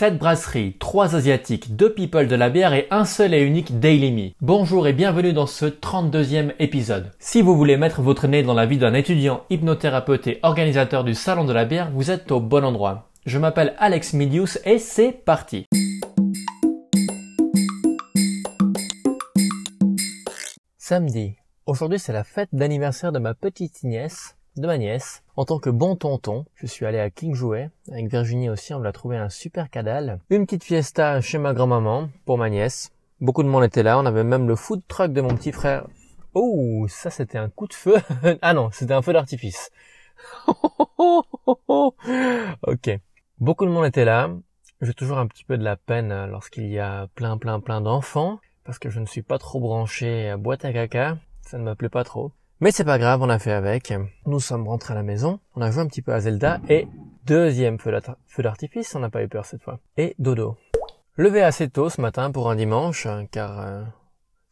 7 brasseries, 3 asiatiques, 2 people de la bière et un seul et unique Daily Me. Bonjour et bienvenue dans ce 32e épisode. Si vous voulez mettre votre nez dans la vie d'un étudiant, hypnothérapeute et organisateur du salon de la bière, vous êtes au bon endroit. Je m'appelle Alex Midius et c'est parti. Samedi. Aujourd'hui c'est la fête d'anniversaire de ma petite nièce de ma nièce. En tant que bon tonton, je suis allé à King Jouet. Avec Virginie aussi, on l'a trouvé un super cadal. Une petite fiesta chez ma grand-maman pour ma nièce. Beaucoup de monde était là. On avait même le food truck de mon petit frère. Oh, ça c'était un coup de feu. ah non, c'était un feu d'artifice. ok. Beaucoup de monde était là. J'ai toujours un petit peu de la peine lorsqu'il y a plein plein plein d'enfants parce que je ne suis pas trop branché à boîte à caca. Ça ne me plaît pas trop. Mais c'est pas grave, on a fait avec. Nous sommes rentrés à la maison, on a joué un petit peu à Zelda et deuxième feu d'artifice, on n'a pas eu peur cette fois. Et dodo. Levé assez tôt ce matin pour un dimanche, car euh,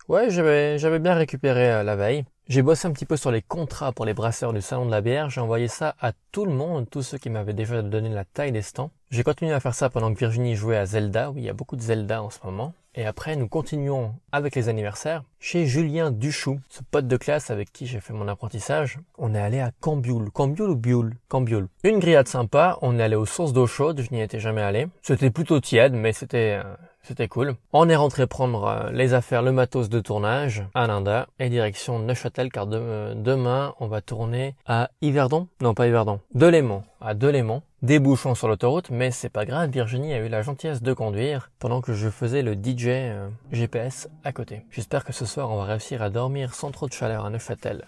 ouais, j'avais j'avais bien récupéré euh, la veille. J'ai bossé un petit peu sur les contrats pour les brasseurs du salon de la bière. J'ai envoyé ça à tout le monde, tous ceux qui m'avaient déjà donné la taille des stands. J'ai continué à faire ça pendant que Virginie jouait à Zelda. Oui, il y a beaucoup de Zelda en ce moment. Et après, nous continuons avec les anniversaires. Chez Julien Duchou, ce pote de classe avec qui j'ai fait mon apprentissage, on est allé à Cambioul. Cambioul ou Bioul? Cambioul. Une grillade sympa, on est allé aux sources d'eau chaude, je n'y étais jamais allé. C'était plutôt tiède, mais c'était euh, c'était cool. On est rentré prendre euh, les affaires, le matos de tournage à Linda et direction Neuchâtel car demain on va tourner à Yverdon? Non, pas Yverdon. Delémont. À Delémont des bouchons sur l'autoroute, mais c'est pas grave, Virginie a eu la gentillesse de conduire pendant que je faisais le DJ euh, GPS à côté. J'espère que ce soir on va réussir à dormir sans trop de chaleur à Neuchâtel.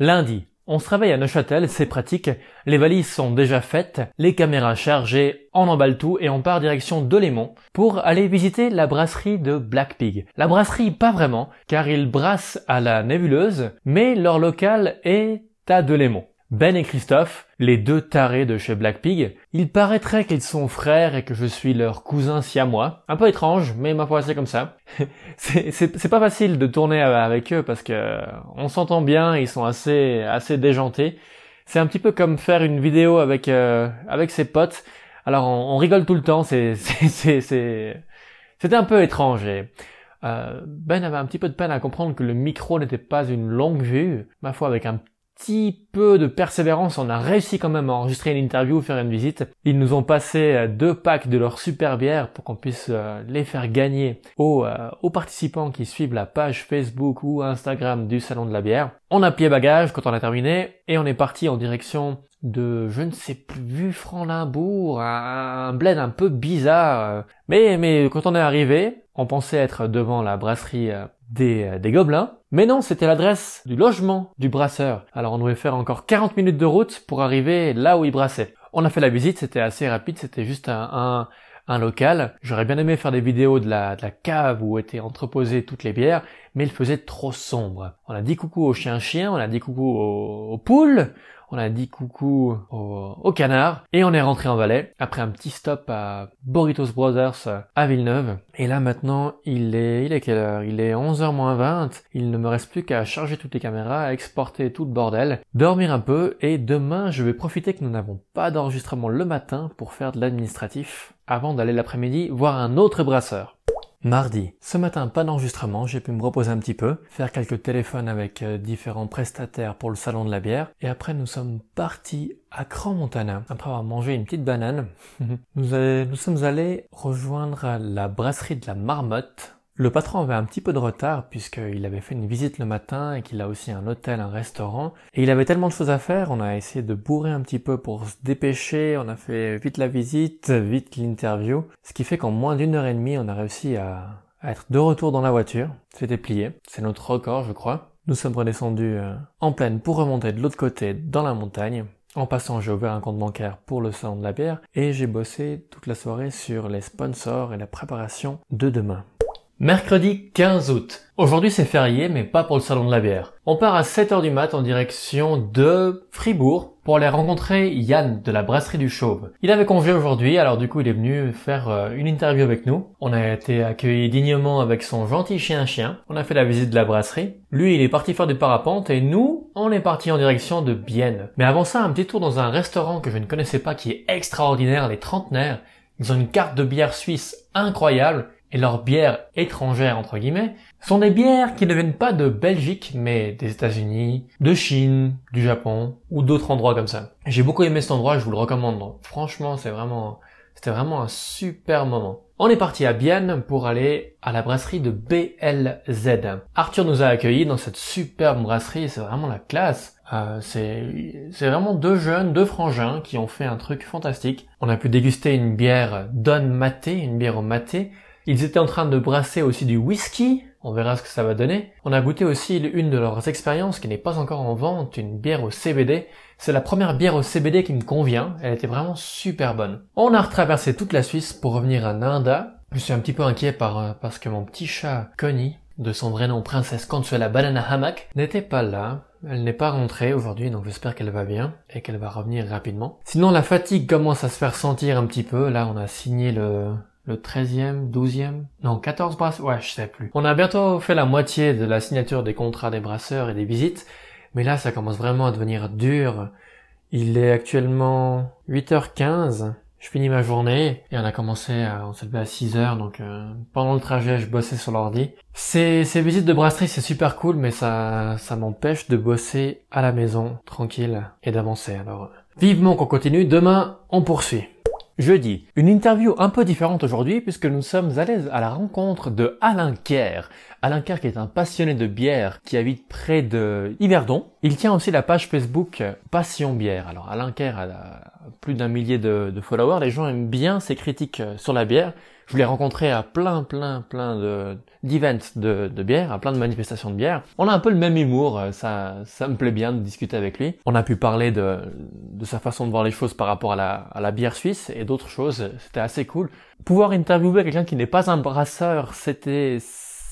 Lundi, on se réveille à Neuchâtel, c'est pratique, les valises sont déjà faites, les caméras chargées, on emballe tout et on part direction Delémont pour aller visiter la brasserie de Black Pig. La brasserie pas vraiment, car ils brassent à la nébuleuse, mais leur local est à Delémont. Ben et Christophe, les deux tarés de chez Black Pig, il paraîtrait qu'ils sont frères et que je suis leur cousin siamois. Un peu étrange, mais ma foi c'est comme ça. c'est pas facile de tourner avec eux parce que on s'entend bien, ils sont assez assez déjantés. C'est un petit peu comme faire une vidéo avec euh, avec ses potes. Alors on, rigole tout le temps, c'est c'était un peu étrange. euh, ben avait un petit peu de peine à comprendre que le micro n'était pas une longue vue. Ma foi, avec un petit peu de persévérance, on a réussi quand même à enregistrer une interview, faire une visite. Ils nous ont passé euh, deux packs de leur super bière pour qu'on puisse euh, les faire gagner aux, euh, aux participants qui suivent la page Facebook ou Instagram du Salon de la bière. On a plié bagage quand on a terminé et on est parti en direction de, je ne sais plus, Franc-Limbourg, un bled un peu bizarre. Mais, mais quand on est arrivé, on pensait être devant la brasserie des, des gobelins, mais non, c'était l'adresse du logement du brasseur. Alors on devait faire encore 40 minutes de route pour arriver là où il brassait. On a fait la visite, c'était assez rapide, c'était juste un, un, local. J'aurais bien aimé faire des vidéos de la, de la cave où étaient entreposées toutes les bières, mais il faisait trop sombre. On a dit coucou au chien-chien, on a dit coucou aux poules, on a dit coucou au, canard et on est rentré en Valais après un petit stop à Boritos Brothers à Villeneuve. Et là maintenant, il est, il est quelle heure? Il est 11h moins 20. Il ne me reste plus qu'à charger toutes les caméras, à exporter tout le bordel, dormir un peu et demain je vais profiter que nous n'avons pas d'enregistrement le matin pour faire de l'administratif avant d'aller l'après-midi voir un autre brasseur. Mardi. Ce matin, pas d'enregistrement, j'ai pu me reposer un petit peu, faire quelques téléphones avec euh, différents prestataires pour le salon de la bière, et après nous sommes partis à Grand Montana, après avoir mangé une petite banane. nous, nous sommes allés rejoindre la brasserie de la Marmotte, le patron avait un petit peu de retard puisqu'il avait fait une visite le matin et qu'il a aussi un hôtel, un restaurant. Et il avait tellement de choses à faire, on a essayé de bourrer un petit peu pour se dépêcher, on a fait vite la visite, vite l'interview. Ce qui fait qu'en moins d'une heure et demie, on a réussi à, être de retour dans la voiture. C'était plié. C'est notre record, je crois. Nous sommes redescendus euh, en pleine pour remonter de l'autre côté dans la montagne. En passant, j'ai ouvert un compte bancaire pour le salon de la bière et j'ai bossé toute la soirée sur les sponsors et la préparation de demain. Mercredi 15 août. Aujourd'hui c'est férié mais pas pour le salon de la bière. On part à 7h du mat en direction de Fribourg pour aller rencontrer Yann de la brasserie du Chauve. Il avait congé aujourd'hui alors du coup il est venu faire euh, une interview avec nous. On a été accueillis dignement avec son gentil chien-chien. On a fait la visite de la brasserie. Lui il est parti faire du parapente et nous on est parti en direction de Bienne. Mais avant ça un petit tour dans un restaurant que je ne connaissais pas qui est extraordinaire, les trentenaires Ils ont une carte de bière suisse incroyable et leurs bières étrangères entre guillemets sont des bières qui ne viennent pas de Belgique mais des États-Unis, de Chine, du Japon ou d'autres endroits comme ça. J'ai beaucoup aimé cet endroit, je vous le recommande. franchement, c'est vraiment c'était vraiment un super moment. On est parti à Bienne pour aller à la brasserie de BLZ. Arthur nous a accueillis dans cette superbe brasserie, c'est vraiment la classe. Euh, c'est vraiment deux jeunes, deux frangins qui ont fait un truc fantastique. On a pu déguster une bière Don Maté, une bière au maté, ils étaient en train de brasser aussi du whisky, on verra ce que ça va donner. On a goûté aussi une de leurs expériences qui n'est pas encore en vente, une bière au CBD. C'est la première bière au CBD qui me convient, elle était vraiment super bonne. On a retraversé toute la Suisse pour revenir à Nanda. Je suis un petit peu inquiet euh, parce que mon petit chat Connie, de son vrai nom princesse Consuela Banana Hammock, n'était pas là. Elle n'est pas rentrée aujourd'hui, donc j'espère qu'elle va bien et qu'elle va revenir rapidement. Sinon, la fatigue commence à se faire sentir un petit peu. Là, on a signé le, le 13e, 12e, non 14 brasseurs, ouais je sais plus. On a bientôt fait la moitié de la signature des contrats des brasseurs et des visites, mais là ça commence vraiment à devenir dur. Il est actuellement 8h15, je finis ma journée et on a commencé à, on s'est levé à 6h donc euh, pendant le trajet je bossais sur l'ordi. Ces, ces visites de brasserie c'est super cool mais ça, ça m'empêche de bosser à la maison tranquille et d'avancer alors vivement qu'on continue, demain on poursuit. Jeudi, une interview un peu différente aujourd'hui puisque nous sommes allés à la rencontre de Alain Kerr. Alain Kerr qui est un passionné de bière qui habite près de Yverdon. Il tient aussi la page Facebook Passion Bière. Alors Alain Kerr a plus d'un millier de, de followers. Les gens aiment bien ses critiques sur la bière. Je l'ai rencontré à plein, plein, plein de d'events de, de, bière, à plein de manifestations de bière. On a un peu le même humour, euh, ça, ça me plaît bien de discuter avec lui. On a pu parler de, de sa façon de voir les choses par rapport à la, à la bière suisse et d'autres choses. C'était assez cool. Pouvoir interviewer quelqu'un qui n'est pas un brasseur, c'était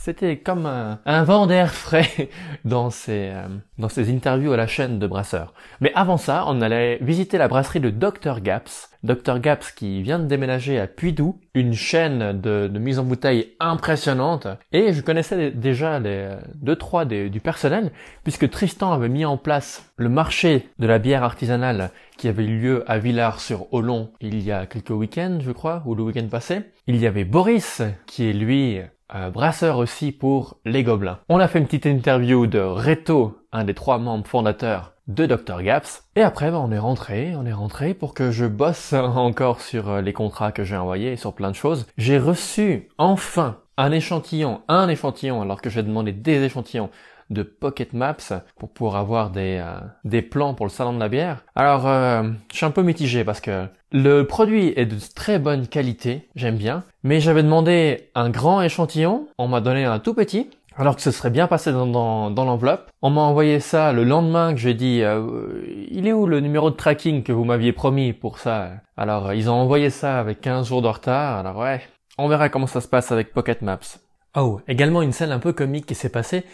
c'était comme un, vent d'air frais dans ces, euh, dans ces interviews à la chaîne de brasseurs. Mais avant ça, on allait visiter la brasserie de Dr Gaps. Dr Gaps qui vient de déménager à Puydou, une chaîne de, mise en bouteille impressionnante. Et je connaissais déjà les deux trois du personnel, puisque Tristan avait mis en place le marché de la bière artisanale qui avait eu lieu à Villars-sur-Olon il y a quelques week-ends, je crois, ou le week-end passé. Il y avait Boris, qui est lui euh, brasseur aussi pour Les Gobelins. On a fait une petite interview de Reto, un des trois membres fondateurs de Dr Gaps. Et après, bah, on est rentré, on est rentré pour que je bosse encore sur euh, les contrats que j'ai envoyés et sur plein de choses. J'ai reçu enfin un échantillon, un échantillon, alors que j'ai demandé des échantillons de Pocket Maps pour pouvoir avoir des, euh, des plans pour le salon de la bière. Alors, euh, je suis un peu mitigé parce que le produit est de très bonne qualité, j'aime bien, mais j'avais demandé un grand échantillon, on m'a donné un tout petit, alors que ce serait bien passé dans, dans, dans l'enveloppe. On m'a envoyé ça le lendemain que j'ai dit euh, il est où le numéro de tracking que vous m'aviez promis pour ça? Alors ils ont envoyé ça avec 15 jours de retard. Alors ouais, on verra comment ça se passe avec Pocket Maps. Oh, également une scène un peu comique qui s'est passée.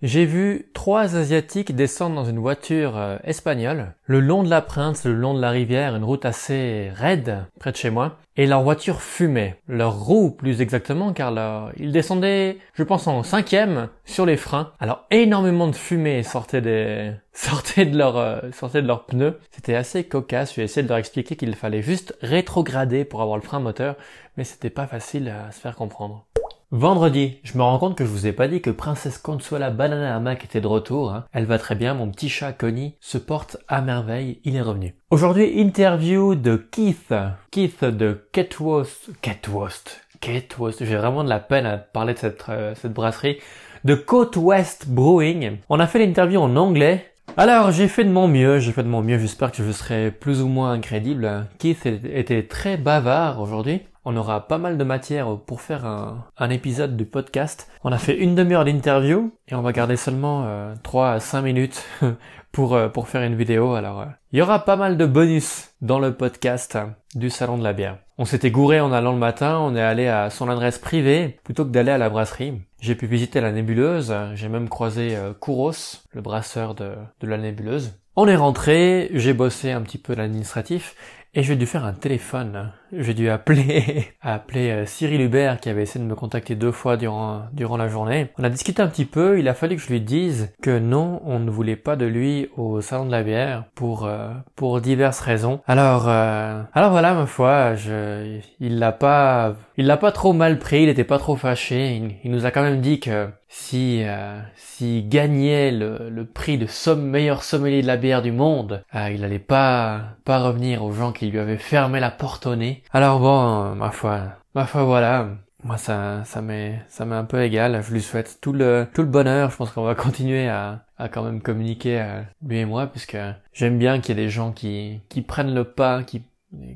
J'ai vu trois Asiatiques descendre dans une voiture euh, espagnole, le long de la Prince, le long de la rivière, une route assez raide près de chez moi, et leur voiture fumait, leur roue plus exactement, car ils descendaient, je pense en cinquième, sur les freins. Alors énormément de fumée sortait des, sortait de leur, euh, sortait de leurs pneus. C'était assez cocasse. J'ai essayé de leur expliquer qu'il fallait juste rétrograder pour avoir le frein moteur, mais c'était pas facile à se faire comprendre. Vendredi, je me rends compte que je vous ai pas dit que Princesse Consuela Banana Hamac était de retour. Hein. Elle va très bien, mon petit chat Connie se porte à merveille, il est revenu. Aujourd'hui, interview de Keith. Keith de Ketwost. Ketwost. Ketwost. J'ai vraiment de la peine à parler de cette, euh, cette brasserie. De Côte West Brewing. On a fait l'interview en anglais. Alors, j'ai fait de mon mieux, j'ai fait de mon mieux, j'espère que je serai plus ou moins incrédible. Keith était très bavard aujourd'hui on aura pas mal de matière pour faire un, épisode du podcast. On a fait une demi-heure d'interview et on va garder seulement euh, 3 à 5 minutes pour, euh, pour faire une vidéo. Alors, euh, il y aura pas mal de bonus dans le podcast du Salon de la bière. On s'était gouré en allant le matin, on est allé à son adresse privée plutôt que d'aller à la brasserie. J'ai pu visiter la nébuleuse, j'ai même croisé euh, Kouros, le brasseur de la nébuleuse. On est rentré, j'ai bossé un petit peu l'administratif et j'ai dû faire un téléphone. J'ai dû appeler, appeler euh, Cyril Hubert qui avait essayé de me contacter deux fois durant, durant la journée. On a discuté un petit peu, il a fallu que je lui dise que non, on ne voulait pas de lui au salon de la bière pour, euh, pour diverses raisons. Alors, euh, alors voilà, ma foi, je, il l'a pas, il l'a pas trop mal pris, il était pas trop fâché, il, il nous a quand même dit que si euh, s'il gagnait le, prix de somme, meilleur sommelier de la bière du monde, euh, il allait pas pas revenir aux gens qui lui avaient fermé la porte au nez. Alors bon, ma foi, ma foi voilà. Moi ça ça m'est ça m'est un peu égal. Je lui souhaite tout le tout le bonheur. Je pense qu'on va continuer à à quand même communiquer euh, lui et moi puisque j'aime bien qu'il y ait des gens qui qui prennent le pas, qui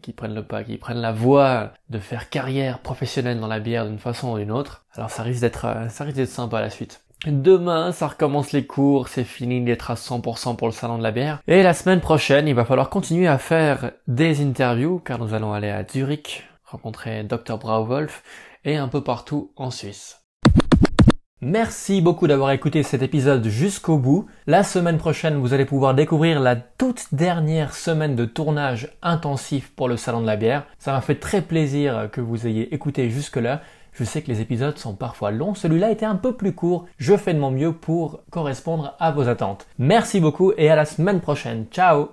qui prennent le pas, qui prennent la voie de faire carrière professionnelle dans la bière d'une façon ou d'une autre. Alors ça risque d'être, euh, ça risque d'être sympa à la suite. Demain, ça recommence les cours, c'est fini d'être à 100% pour le salon de la bière. Et la semaine prochaine, il va falloir continuer à faire des interviews, car nous allons aller à Zurich, rencontrer Dr. Brauwolf, et un peu partout en Suisse. Merci beaucoup d'avoir écouté cet épisode jusqu'au bout. La semaine prochaine, vous allez pouvoir découvrir la toute dernière semaine de tournage intensif pour le Salon de la bière. Ça m'a fait très plaisir que vous ayez écouté jusque-là. Je sais que les épisodes sont parfois longs, celui-là était un peu plus court. Je fais de mon mieux pour correspondre à vos attentes. Merci beaucoup et à la semaine prochaine. Ciao